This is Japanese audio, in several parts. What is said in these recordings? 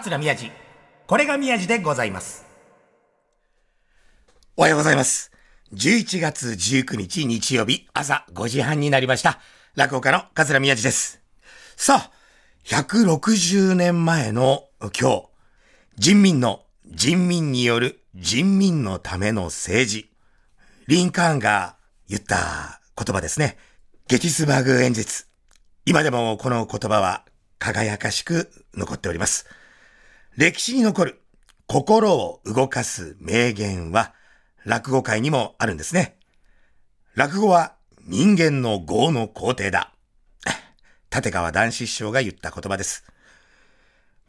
桂宮治。これが宮治でございます。おはようございます。11月19日日曜日朝5時半になりました。落語家の桂宮治です。さあ、160年前の今日、人民の人民による人民のための政治。リンカーンが言った言葉ですね。ゲティスバーグ演説。今でもこの言葉は輝かしく残っております。歴史に残る心を動かす名言は落語界にもあるんですね。落語は人間の業の皇帝だ。立川談志師匠が言った言葉です。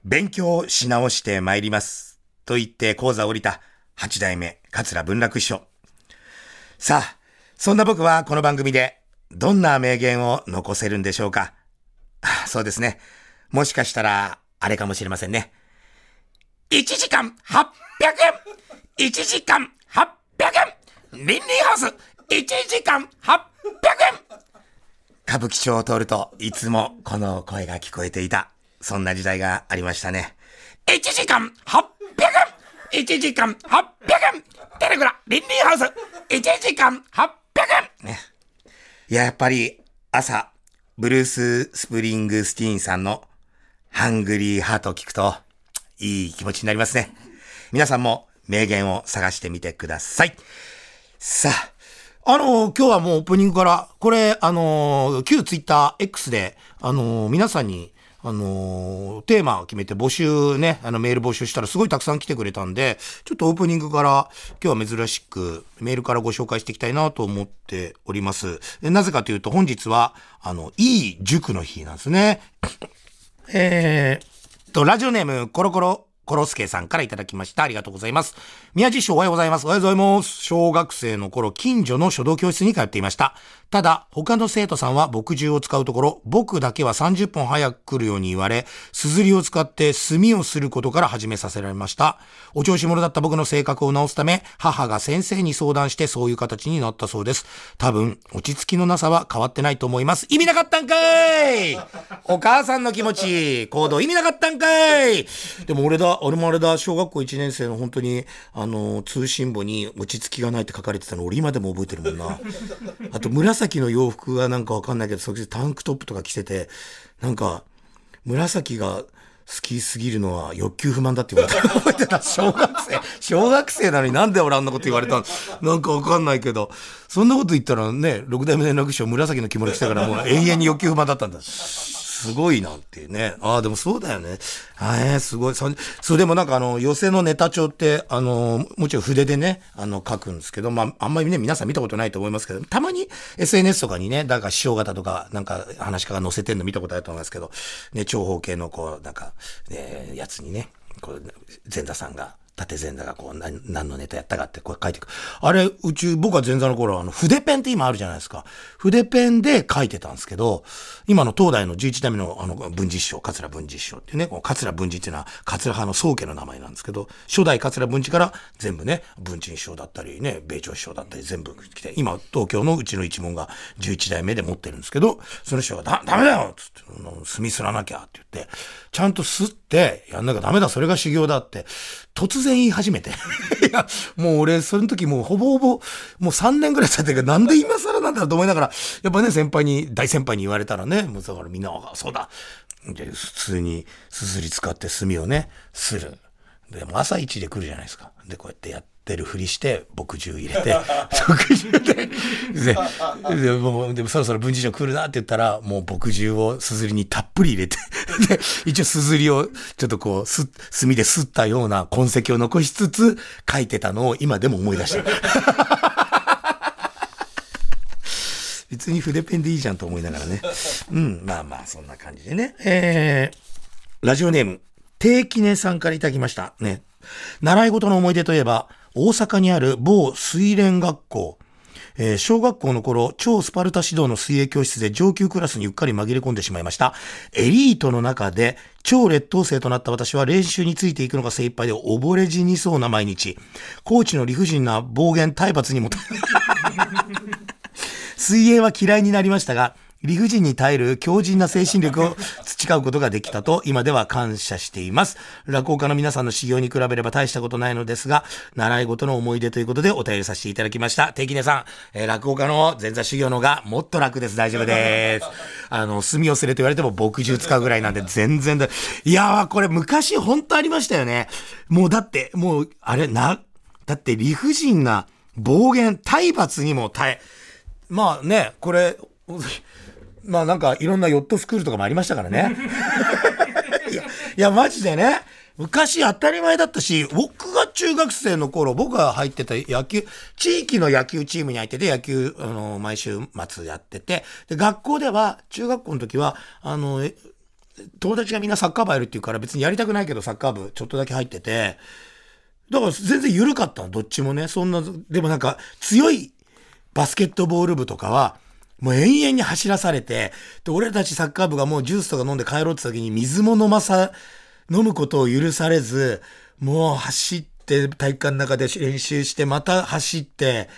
勉強し直して参ります。と言って講座を降りた八代目桂文楽師匠。さあ、そんな僕はこの番組でどんな名言を残せるんでしょうか。そうですね。もしかしたら、あれかもしれませんね。1時間800円 !1 時間800円リンリンハウス !1 時間800円歌舞伎町を通るといつもこの声が聞こえていた。そんな時代がありましたね。1時間800円 !1 時間800円テレグラリンリンハウス !1 時間800円ね。いや、やっぱり朝、ブルース・スプリングスティーンさんのハングリーハート聞くと、いい気持ちになりますね。皆さんも名言を探してみてください。さあ、あの今日はもうオープニングから、これ、あの旧ツイッター X で、あの皆さんに、あのテーマを決めて募集ね、あの、メール募集したらすごいたくさん来てくれたんで、ちょっとオープニングから、今日は珍しく、メールからご紹介していきたいなと思っております。なぜかというと、本日は、あの、いい塾の日なんですね。えー、と、ラジオネーム、コロコロ、コロスケさんからいただきました。ありがとうございます。宮地師匠おはようございます。おはようございます。小学生の頃、近所の書道教室に通っていました。ただ、他の生徒さんは墨汁を使うところ、僕だけは30分早く来るように言われ、すずりを使って墨をすることから始めさせられました。お調子者だった僕の性格を直すため、母が先生に相談してそういう形になったそうです。多分、落ち着きのなさは変わってないと思います。意味なかったんかいお母さんの気持ち、行動意味なかったんかいでも俺だ、俺もあれだ、小学校1年生の本当に、あの、通信簿に落ち着きがないって書かれてたの俺今でも覚えてるもんな。あと紫の洋服がなんかわかんないけど、それでタンクトップとか着てて、なんか、紫が好きすぎるのは欲求不満だって言われた。覚えてた小学生。小学生なのになんで俺あんなこと言われたの？なんかわかんないけど、そんなこと言ったらね、六代目連絡賞紫の着物着たからもう永遠に欲求不満だったんだ。すごいなっていうね。ああ、でもそうだよね。あえ、すごい。そそう、でもなんかあの、寄せのネタ帳って、あの、もちろん筆でね、あの、書くんですけど、まあ、あんまりね、皆さん見たことないと思いますけど、たまに SNS とかにね、だから師匠方とか、なんか話し家が載せてんの見たことあると思いますけど、ね、長方形のこう、なんか、ね、やつにね、こう、前座さんが、縦前座がこう何、何のネタやったかってこう書いていく。あれ、うち、僕は前座の頃あの、筆ペンって今あるじゃないですか。筆ペンで書いてたんですけど、今の東大の11代目のあの、文治師匠、桂文治師匠っていうね、この桂文治っていうのは、桂派の宗家の名前なんですけど、初代桂文治から全部ね、文鎮師匠だったりね、米朝師匠だったり全部来て、今、東京のうちの一門が11代目で持ってるんですけど、その師匠が、だ、ダメだよつって、墨すらなきゃって言って、ちゃんと吸って、やんなきゃダメだ、それが修行だって、突然言い始めて。いや、もう俺、その時もうほぼほぼ、もう3年ぐらい経ってるから、なんで今更なんだろうと思いながら、やっぱね、先輩に、大先輩に言われたらね、もうだからみんな、そうだ。で、普通にすすり使って炭をね、する。で、も朝一で来るじゃないですか。で、こうやってやってるふりして、墨汁入れて、墨汁で、で、でもうでもそろそろ文治師匠来るなって言ったら、もう墨汁をすずりにたっぷり入れて、で、一応すずりをちょっとこう、す、墨で吸ったような痕跡を残しつつ、書いてたのを今でも思い出した。別に筆ペンでいいじゃんと思いながらね。うん、まあまあ、そんな感じでね。えー、ラジオネーム、定期ねさんからいただきました。ね。習い事の思い出といえば、大阪にある某水蓮学校。えー、小学校の頃、超スパルタ指導の水泳教室で上級クラスにうっかり紛れ込んでしまいました。エリートの中で、超劣等生となった私は練習についていくのが精一杯で溺れ死にそうな毎日。コーチの理不尽な暴言体罰にも、水泳は嫌いになりましたが、理不尽に耐える強靭な精神力を培うことができたと今では感謝しています。落語家の皆さんの修行に比べれば大したことないのですが、習い事の思い出ということでお便りさせていただきました。敵根さん、えー、落語家の前座修行のがもっと楽です。大丈夫です。あの、墨をすれと言われても墨汁使うぐらいなんで全然だ。いやー、これ昔本当ありましたよね。もうだって、もう、あれ、な、だって理不尽な暴言、体罰にも耐え、まあね、これ、まあなんかいろんなヨットスクールとかもありましたからね。いや、いやマジでね。昔当たり前だったし、僕が中学生の頃、僕が入ってた野球、地域の野球チームに入ってて、野球、あの、毎週末やってて、で、学校では、中学校の時は、あの、友達がみんなサッカー部やるっていうから別にやりたくないけどサッカー部ちょっとだけ入ってて、だから全然緩かったの、どっちもね。そんな、でもなんか強いバスケットボール部とかは、もう延々に走らされて、で、俺たちサッカー部がもうジュースとか飲んで帰ろうって時に水も飲まさ、飲むことを許されず、もう走って体育館の中で練習して、また走って、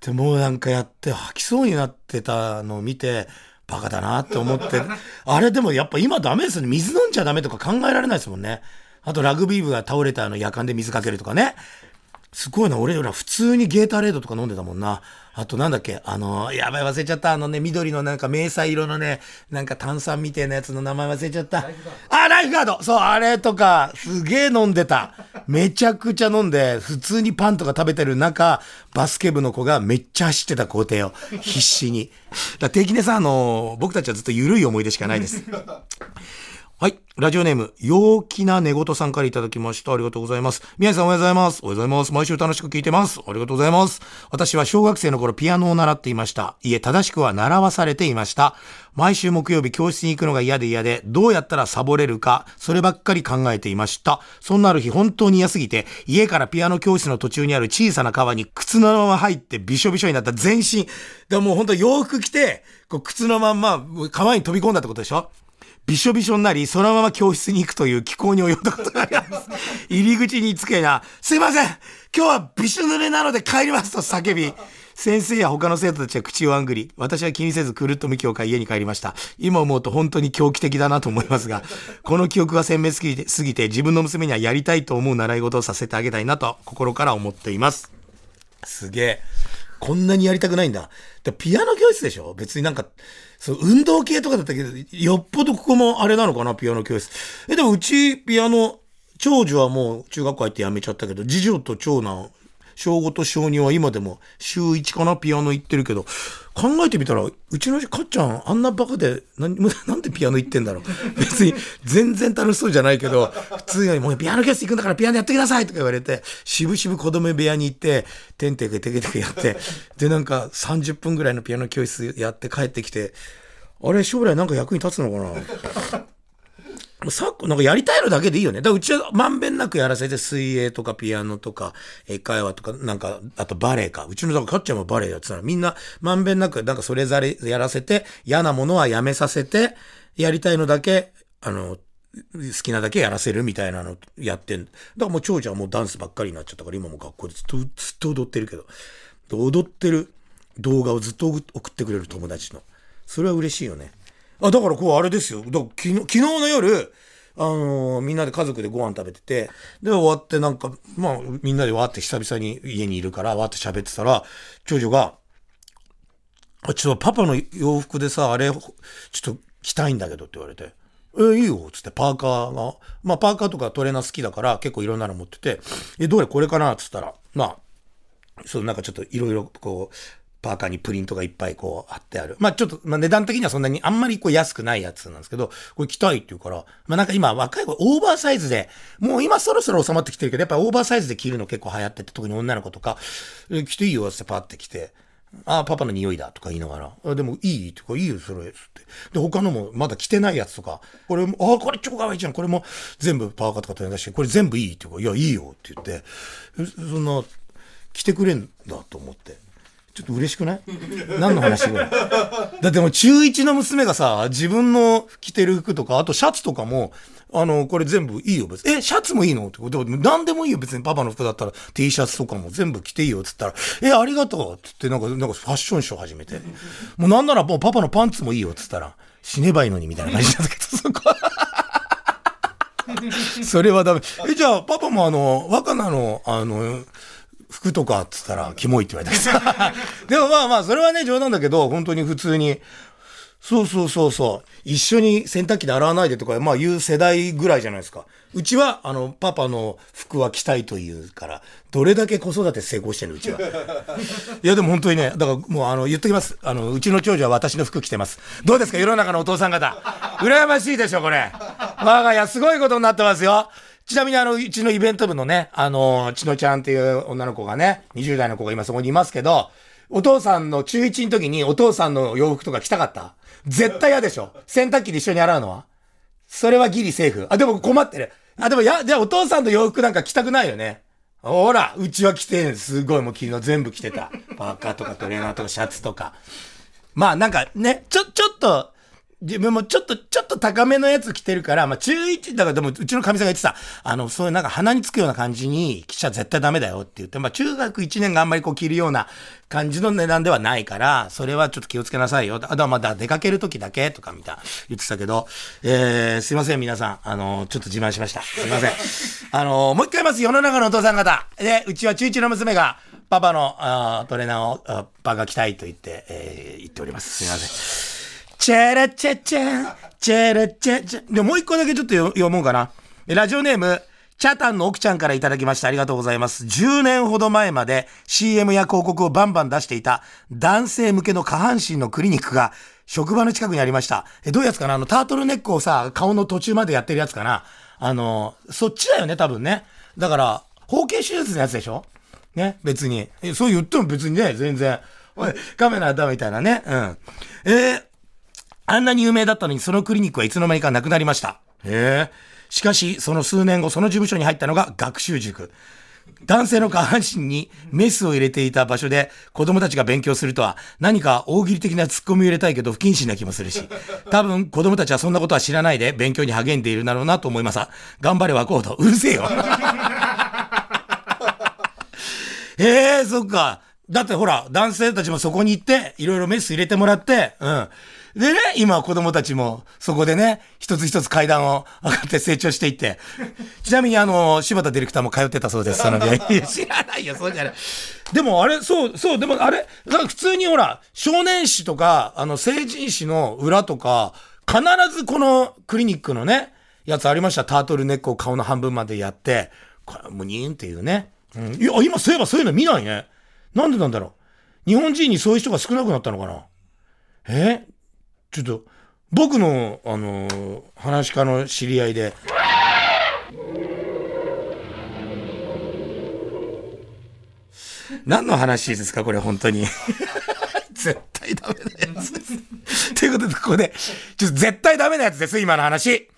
で、もうなんかやって吐きそうになってたのを見て、バカだなって思って、あれでもやっぱ今ダメですよね。水飲んじゃダメとか考えられないですもんね。あとラグビー部が倒れたあの夜間で水かけるとかね。すごいな、俺ら普通にゲータレードとか飲んでたもんな。あとなんだっけあの、やばい忘れちゃった。あのね、緑のなんか迷彩色のね、なんか炭酸みたいなやつの名前忘れちゃった。あ、ライフガードそう、あれとか、すげえ飲んでた。めちゃくちゃ飲んで、普通にパンとか食べてる中、バスケ部の子がめっちゃ走ってた校庭を、必死に。だ定期ねさん、あの、僕たちはずっと緩い思い出しかないです。はい。ラジオネーム、陽気な寝言さんからいただきました。ありがとうございます。宮井さんおはようございます。おはようございます。毎週楽しく聞いてます。ありがとうございます。私は小学生の頃ピアノを習っていました。いえ、正しくは習わされていました。毎週木曜日教室に行くのが嫌で嫌で、どうやったらサボれるか、そればっかり考えていました。そんなある日本当に嫌すぎて、家からピアノ教室の途中にある小さな川に靴のまま入ってびしょびしょになった全身。でもう本当洋服着て、こう靴のまんま川に飛び込んだってことでしょ？びしょびしょになり、そのまま教室に行くという気候に及んだことがあります。入り口につけな、すいません今日はびしょ濡れなので帰りますと叫び、先生や他の生徒たちは口をあんぐり、私は気にせずくるっと向きを変え家に帰りました。今思うと本当に狂気的だなと思いますが、この記憶が鮮明すぎてすぎて自分の娘にはやりたいと思う習い事をさせてあげたいなと心から思っています。すげえ。こんなにやりたくないんだ。でピアノ教室でしょ？別になんか、そう、運動系とかだったけど、よっぽどここもあれなのかな、ピアノ教室。え、でもうち、ピアノ、長女はもう中学校入って辞めちゃったけど、次女と長男、小5と小2は今でも週1かなピアノ行ってるけど、考えてみたら、うちのかっちゃん、あんなバカで、な なんでピアノ行ってんだろう。別に、全然楽しそうじゃないけど、普通にもうピアノ教室行くんだからピアノやってくださいとか言われて、しぶしぶ子供部屋に行って、てんてけてけてけやって、で、なんか30分ぐらいのピアノ教室やって帰ってきて、あれ、将来なんか役に立つのかな？さなんかやりたいのだけでいいよね。だからうちはまんべんなくやらせて、水泳とかピアノとか、英会話とか、なんか、あとバレエか。うちのだからかっちゃんもバレエやってたら、みんなまんべんなく、なんかそれぞれやらせて、嫌なものはやめさせて、やりたいのだけ、あの、好きなだけやらせるみたいなのやってんだ。からもう長女はもうダンスばっかりになっちゃったから、今も学校でずっと、ずっと踊ってるけど、踊ってる動画をずっと送ってくれる友達の。それは嬉しいよね。あ、だからこうあれですよ。だ昨日、昨日の夜、あのー、みんなで家族でご飯食べてて、で、終わってなんか、まあ、みんなでわって久々に家にいるから、わって喋ってたら、長女が、あ、ちょっとパパの洋服でさ、あれ、ちょっと着たいんだけどって言われて、え、いいよ、つってパーカーが、まあ、パーカーとかトレーナー好きだから、結構いろんなの持ってて、え、どれこれかなつったら、まあ、そう、なんかちょっといろいろこう、パーカーにプリントがいっぱいこう貼ってある。まあちょっと、まあ値段的にはそんなにあんまりこう安くないやつなんですけど、これ着たいって言うから、まあなんか今若い子オーバーサイズで、もう今そろそろ収まってきてるけど、やっぱオーバーサイズで着るの結構流行ってて、特に女の子とか、着ていいよってパーって着て、ああ、パパの匂いだとか言いながら、あでもいいとか、いいよ、それ、つって。で、他のもまだ着てないやつとか、これも、ああ、これ超可愛いじゃん。これも全部パーカーとか取り出して、これ全部いいって言うか、いや、いいよって言って、そんな、着てくれんだと思って。ちょっと嬉しくない？何の話だだってもう中1の娘がさ、自分の着てる服とか、あとシャツとかも、あの、これ全部いいよ、別に。え、シャツもいいの？ってこと？で、何でもいいよ、別にパパの服だったら T シャツとかも全部着ていいよ、っつったら、え、ありがとう。って言って、なんか、なんかファッションショー始めて。もうなんならもうパパのパンツもいいよ、っつったら、死ねばいいのに、みたいな感じなんだけど、そこそれはダメ。え、じゃあ、パパもあの、若菜の、あの、服とかっつったら、キモいって言われたけどさ。でもまあまあ、それはね、冗談だけど、本当に普通に、そうそうそうそう。一緒に洗濯機で洗わないでとか、まあ言う世代ぐらいじゃないですか。うちは、あの、パパの服は着たいというから、どれだけ子育て成功してるうちは。いやでも本当にね、だからもうあの、言っときます。あの、うちの長女は私の服着てます。どうですか世の中のお父さん方。羨ましいでしょ、これ。我が家すごいことになってますよ。ちなみにあの、うちのイベント部のね、あの、ちのちゃんっていう女の子がね、20代の子が今そこにいますけど、お父さんの中1の時にお父さんの洋服とか着たかった？絶対嫌でしょ洗濯機で一緒に洗うのはそれはギリセーフ。あ、でも困ってる。あ、でもや、じゃあお父さんの洋服なんか着たくないよね。ほら、うちは着てんすごいもう昨日全部着てた。パーカーとかトレーナーとかシャツとか。まあなんかね、ちょ、ちょっと、自分もちょっと、ちょっと高めのやつ着てるから、まあ中1、だからでもうちの神さんが言ってた、あの、そういうなんか鼻につくような感じに着ちゃ絶対ダメだよって言って、まあ中学1年があんまりこう着るような感じの値段ではないから、それはちょっと気をつけなさいよ。あとはまだ出かける時だけとかみたい言ってたけど、えー、すいません皆さん、あの、ちょっと自慢しました。すいません。あの、もう一回言います。世の中のお父さん方。で、うちは中1の娘が、パパのあトレーナーをあパが着たいと言って、えー、言っております。すいません。チャラチャチャ、チャラチャチャ。でもう一個だけちょっと読もうかな。ラジオネーム、チャタンの奥ちゃんからいただきました。ありがとうございます。10年ほど前まで CM や広告をバンバン出していた男性向けの下半身のクリニックが職場の近くにありました。え、どういうやつかな？あの、タートルネックをさ、顔の途中までやってるやつかな？あの、そっちだよね、多分ね。だから、包茎手術のやつでしょ？ね、別に。そう言っても別にね、全然。おい、カメラだみたいなね。うん。えーあんなに有名だったのにそのクリニックはいつの間にかなくなりました。へえ。しかし、その数年後、その事務所に入ったのが学習塾。男性の下半身にメスを入れていた場所で子供たちが勉強するとは何か大喜利的なツッコミを入れたいけど不謹慎な気もするし、多分子供たちはそんなことは知らないで勉強に励んでいるだろうなと思います。頑張れワコード。うるせえよ。ええー、そっか。だってほら、男性たちもそこに行って、いろいろメス入れてもらって、うん。でね、今子供たちもそこでね、一つ一つ階段を上がって成長していって。ちなみにあの、柴田ディレクターも通ってたそうです、その病院。知らないよ、そうじゃない。でもあれ、そう、そう、でもあれ、普通にほら、少年誌とか、あの、成人誌の裏とか、必ずこのクリニックのね、やつありました。タートルネックを顔の半分までやって、これ、ムニーンっていうね。うん。いや、今そういえばそういうの見ないね。なんでなんだろう？日本人にそういう人が少なくなったのかな？え？ちょっと、僕の、あのー、話し家の知り合いで、何の話ですかこれ本当に。絶対ダメなやつです。ということで、ここで、ちょっと絶対ダメなやつです、今の話。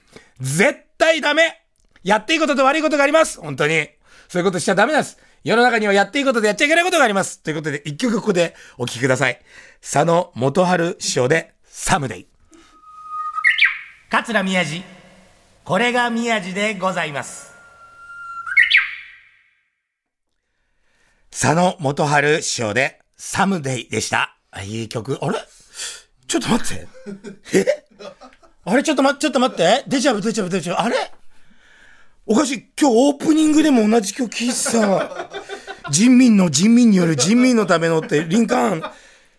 絶対ダメやっていいことと悪いことがあります本当に。そういうことしちゃダメなんです。世の中にはやっていいことでやっちゃいけないことがあります。ということで、一曲ここでお聴きください。佐野元春師匠で、サムデイ。桂宮治。これが宮治でございます。佐野元春師匠で、サムデイでした。いい曲。あれ？ちょっと待って。え？あれ？ちょっと待って、ちょっと待って。デジャブ、デジャブ、デジャブ。あれ？おかしい。今日オープニングでも同じ曲聴いてさ、人民の人民による人民のためのって、リンカーン、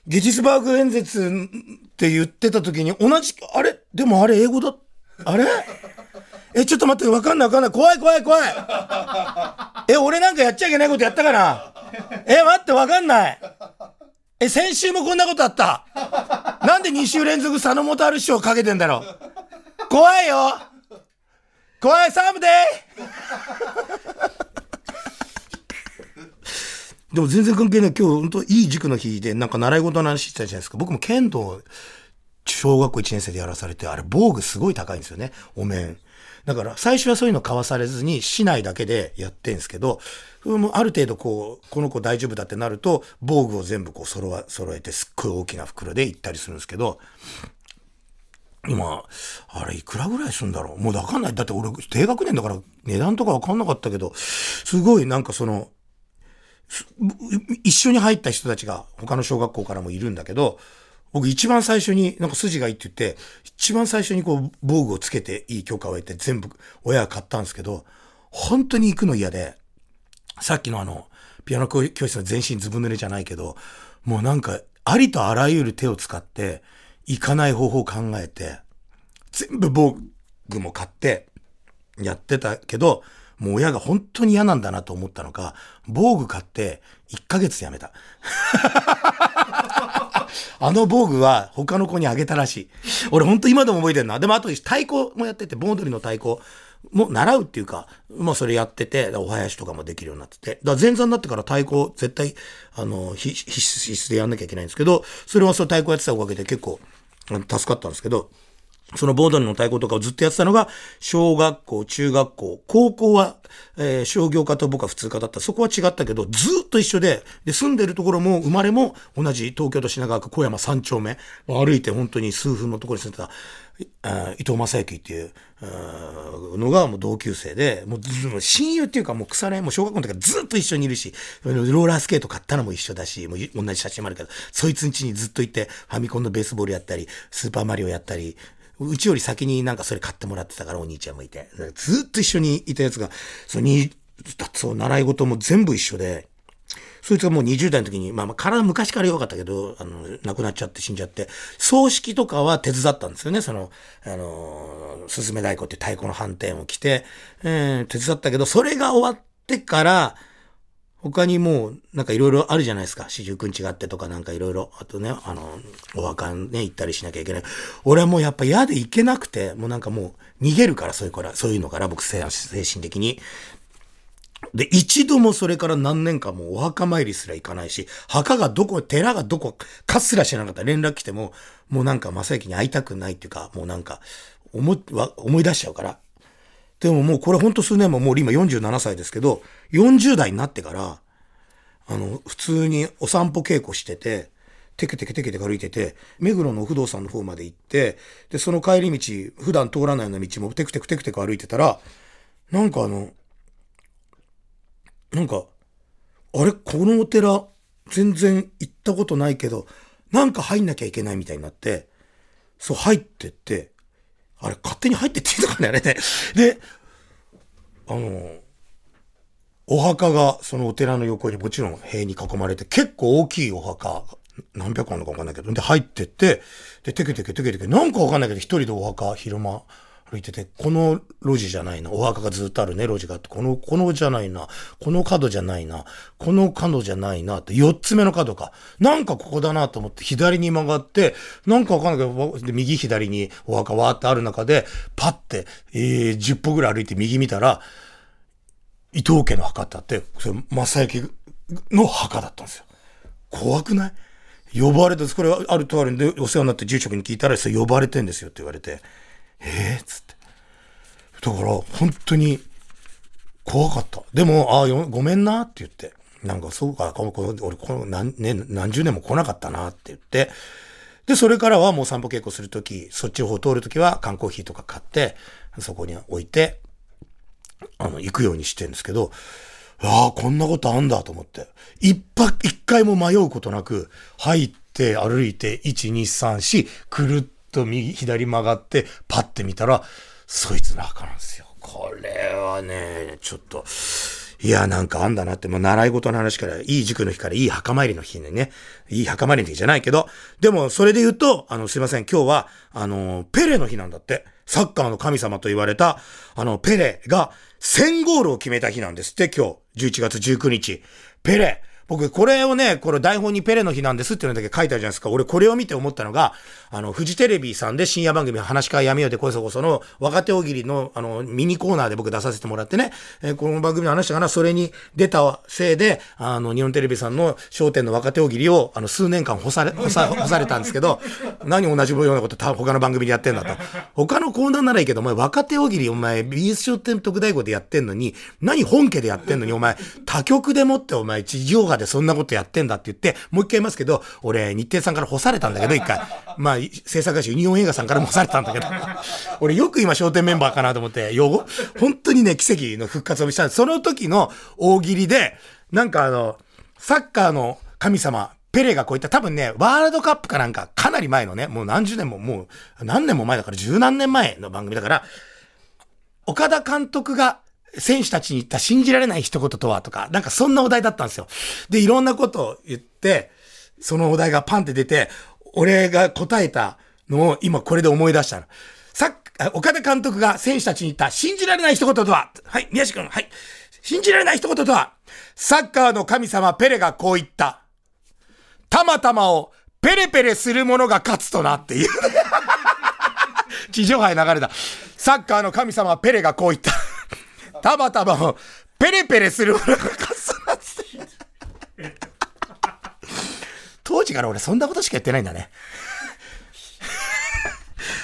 ゲジスバーグ演説って言ってた時に同じ、あれ？でもあれ英語だ、あれ？え、ちょっと待って、わかんないわかんない。怖い怖い怖い。え、俺なんかやっちゃいけないことやったかなえ、待ってわかんない。え、先週もこんなことあった。なんで2週連続佐野元春師匠かけてんだろう。怖いよ怖いサムデーでも全然関係ない。今日本当いい塾の日で、なんか習い事の話してたじゃないですか。僕も剣道、小学校1年生でやらされて、あれ防具すごい高いんですよね。お面。だから最初はそういうの交わされずに市内だけでやってんですけど、もある程度こう、この子大丈夫だってなると、防具を全部こう揃わ、揃えてすっごい大きな袋で行ったりするんですけど、今、あれいくらぐらいするんだろう？もうわかんない。だって俺低学年だから値段とかわかんなかったけど、すごいなんかその、一緒に入った人たちが他の小学校からもいるんだけど、僕一番最初になんか筋がいいって言って、一番最初にこう防具をつけていい許可を得て全部親が買ったんですけど、本当に行くの嫌で、さっきのあの、ピアノ教室の全身ずぶ濡れじゃないけど、もうなんかありとあらゆる手を使って行かない方法を考えて、全部防具も買ってやってたけど、もう親が本当に嫌なんだなと思ったのか、防具買って1ヶ月やめた。あの防具は他の子にあげたらしい。俺ほんと今でも覚えてるな。でもあと太鼓もやってて、盆踊りの太鼓も習うっていうか、まあそれやってて、お囃子とかもできるようになってて。だから前座になってから太鼓絶対、あの、必須でやんなきゃいけないんですけど、それはその太鼓やってたおかげで結構助かったんですけど、そのボードの太鼓とかをずっとやってたのが、小学校、中学校、高校は、えー、商業科と僕は普通科だった。そこは違ったけど、ずっと一緒で、で、住んでるところも、生まれも同じ東京都品川区小山三丁目、歩いて本当に数分のところに住んでた、伊藤正幸っていうのがもう同級生で、もうず親友っていうかもう腐れ、もう小学校の時からずっと一緒にいるし、ローラースケート買ったのも一緒だし、もう同じ写真もあるけど、そいつん家にずっといて、ファミコンのベースボールやったり、スーパーマリオやったり、うちより先になんかそれ買ってもらってたからお兄ちゃんもいて。ずっと一緒にいたやつが、そのに、そう、習い事も全部一緒で、そいつがもう20代の時に、まあまあ体昔から弱かったけど、あの、亡くなっちゃって死んじゃって、葬式とかは手伝ったんですよね。その、あの、すずめ太鼓って太鼓の反転を着て、えー、手伝ったけど、それが終わってから、他にもう、なんかいろいろあるじゃないですか。四十九日があってとかなんかいろいろ。あとね、あの、お墓ね、行ったりしなきゃいけない。俺はもうやっぱ嫌で行けなくて、もうなんかもう逃げるから、そういうから、そういうのから、僕精神的に。で、一度もそれから何年間もお墓参りすら行かないし、墓がどこ、寺がどこかすら知らなかった連絡来ても、もうなんか正幸に会いたくないっていうか、もうなんか、思、思い出しちゃうから、でももうこれほんと数年ももう今47歳ですけど、40代になってから、あの、普通にお散歩稽古してて、テケテケテケテケ歩いてて、目黒の不動産の方まで行って、で、その帰り道、普段通らないような道もテクテクテクテク歩いてたら、なんかあの、なんか、あれ？このお寺、全然行ったことないけど、なんか入んなきゃいけないみたいになって、そう入ってって、あれ、勝手に入ってっていいのかね、あれね。で、あの、お墓がそのお寺の横にもちろん塀に囲まれて、結構大きいお墓、何百個あるのかわかんないけど、で、入ってって、で、テケテケテケテケ、なんかわかんないけど、一人でお墓、昼間、歩いてて、この路地じゃないな。お墓がずっとあるね、路地があって、この、このじゃないな。この角じゃないな。この角じゃないな。って、四つ目の角か。なんかここだなと思って、左に曲がって、なんかわかんないけど、右左にお墓わーってある中で、パッて、えー、10歩ぐらい歩いて右見たら、伊藤家の墓ってあって、それ、正幸の墓だったんですよ。怖くない？呼ばれて、これあるとあるんで、お世話になって住職に聞いたら、それ呼ばれてんですよって言われて、ええー、つって。だから、本当に怖かった。でも、ああ、ごめんなって言って。なんか、そうか、この俺、この何、ね、何十年も来なかったなって言って。で、それからはもう散歩稽古するとき、そっちの方通るときは缶コーヒーとか買って、そこに置いて、あの、行くようにしてるんですけど、ああ、こんなことあんだと思って。一泊、一回も迷うことなく、入って歩いて、1、2、3、4、くるっと右、左曲がって、パッて見たら、そいつの墓なんですよ。これはね、ちょっと、いや、なんかあんだなって、もう習い事の話から、いい塾の日からいい墓参りの日にね、いい墓参りの日じゃないけど、でもそれで言うと、あの、すいません、今日は、あの、ペレの日なんだって。サッカーの神様と言われた、あの、ペレが1000ゴールを決めた日なんですって、今日、11月19日。ペレ、僕、これをね、これ台本にペレの日なんですっていうのだけ書いてあるじゃないですか。俺、これを見て思ったのが、あの、フジテレビさんで深夜番組話し会やめようでこそこその若手大喜利の、あの、ミニコーナーで僕出させてもらってね、えー、この番組の話したかな、それに出たせいで、あの、日本テレビさんの商店の若手大喜利を、あの、数年間干され、干さ、干されたんですけど、何同じようなこと他の番組でやってんだと。他のコーナーならいいけど、お前若手大喜利、お前 BS 商店特大号でやってんのに、何本家でやってんのに、お前、他局でもってお前地上波でそんなことやってんだって言って、もう一回言いますけど、俺、日程さんから干されたんだけど、一回。まあ、制作会社ユニオン映画さんからも干されたんだけど、俺よく今商店メンバーかなと思って、用語本当にね、奇跡の復活をした。その時の大喜利で、なんかあの、サッカーの神様、ペレがこういった。多分ね、ワールドカップかなんか、かなり前のね、もう何十年も、もう何年も前だから十何年前の番組だから、岡田監督が選手たちに言った信じられない一言とはとか、なんかそんなお題だったんですよ。で、いろんなことを言って、そのお題がパンって出て、俺が答えたのを今これで思い出したの。さっ、岡田監督が選手たちに言った信じられない一言とははい、宮治君、はい。信じられない一言とはサッカーの神様ペレがこう言った。たまたまをペレペレする者が勝つとなっていう。地上波へ流れた。サッカーの神様ペレがこう言った。たまたま、ペレペレするものがカスナって当時から俺そんなことしかやってないんだね。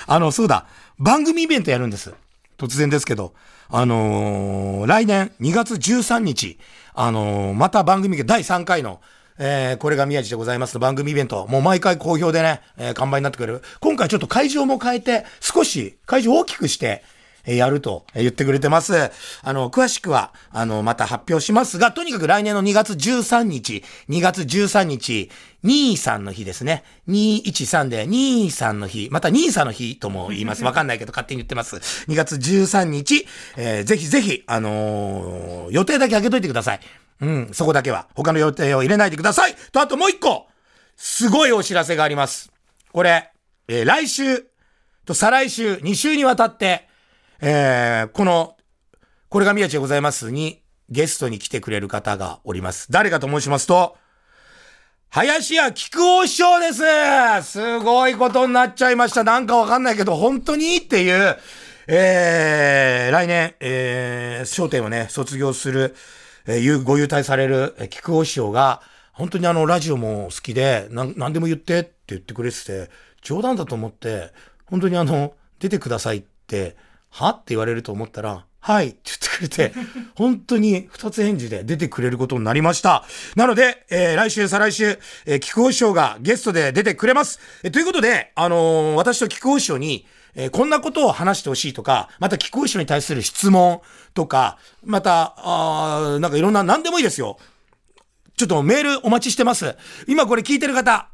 あの、そうだ。番組イベントやるんです。突然ですけど。あのー、来年2月13日、あのー、また番組が第3回の、えー、これが宮地でございますの番組イベント、もう毎回好評でね、えー、完売になってくれる。今回ちょっと会場も変えて、少し会場大きくして、やると言ってくれてます。あの、詳しくは、あの、また発表しますが、とにかく来年の2月13日、2月13日、23の日ですね。213で23の日、また23の日とも言います。わかんないけど勝手に言ってます。2月13日、えー、ぜひぜひ、あのー、予定だけ開けといてください。うん、そこだけは。他の予定を入れないでください。と、あともう一個、すごいお知らせがあります。これ、えー、来週と再来週、2週にわたって、えー、この、これが宮地でございますに、ゲストに来てくれる方がおります。誰かと申しますと、林家木久扇師匠ですすごいことになっちゃいました。なんかわかんないけど、本当にっていう、えー、来年、えー、商店をね、卒業する、えー、ご優待される、えー、木久扇師匠が、本当にあの、ラジオも好きで、なん、なんでも言ってって言ってくれてて、冗談だと思って、本当にあの、出てくださいって、は？って言われると思ったら、はいって言ってくれて、本当に二つ返事で出てくれることになりました。なので、えー、来週、再来週、えー、菊尾師匠がゲストで出てくれます。えー、ということで、あのー、私と菊尾師匠に、えー、こんなことを話してほしいとか、また菊尾師匠に対する質問とか、また、あなんかいろんな、何でもいいですよ。ちょっとメールお待ちしてます。今これ聞いてる方、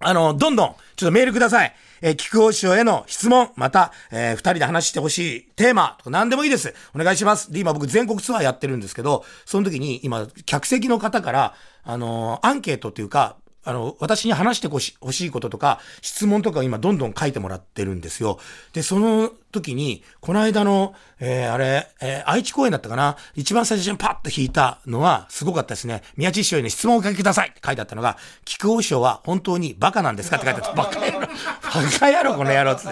あの、どんどん、ちょっとメールください。えー、菊尾師匠への質問、また、えー、二人で話してほしいテーマとか何でもいいです。お願いします。で、今僕全国ツアーやってるんですけど、その時に今、客席の方から、あのー、アンケートっていうか、あの、私に話してほしいこととか、質問とか今どんどん書いてもらってるんですよ。で、その時に、この間の、えー、あれ、えー、愛知公演だったかな？一番最初にパッと弾いたのは、すごかったですね。宮地師匠に質問をおかけくださいって書いてあったのが、菊王師匠は本当にバカなんですか？って書いてあった。バカ野郎、バカ野郎、この野郎って。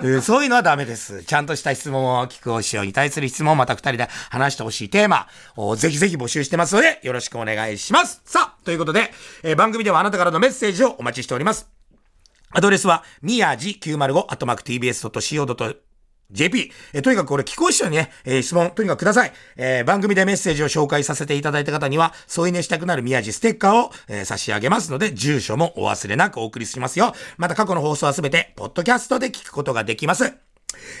えそういうのはダメです。ちゃんとした質問を聞くお師匠に対する質問をまた二人で話してほしいテーマをぜひぜひ募集してますので、よろしくお願いします。さあ、ということで、えー、番組ではあなたからのメッセージをお待ちしております。アドレスは、みやじ905、アットマーク tbs.co.jp JP。えとにかくこれ、寄稿師匠にね、えー、質問、とにかくください。えー、番組でメッセージを紹介させていただいた方には、添い寝したくなる宮地ステッカーを、えー、差し上げますので、住所もお忘れなくお送りしますよ。また過去の放送はすべて、ポッドキャストで聞くことができます。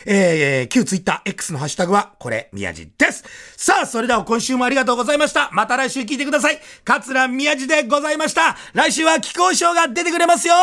えー、旧ツイッター X のハッシュタグは、これ、宮地です。さあ、それでは今週もありがとうございました。また来週聞いてください。桂宮地でございました。来週は気候賞が出てくれますよ。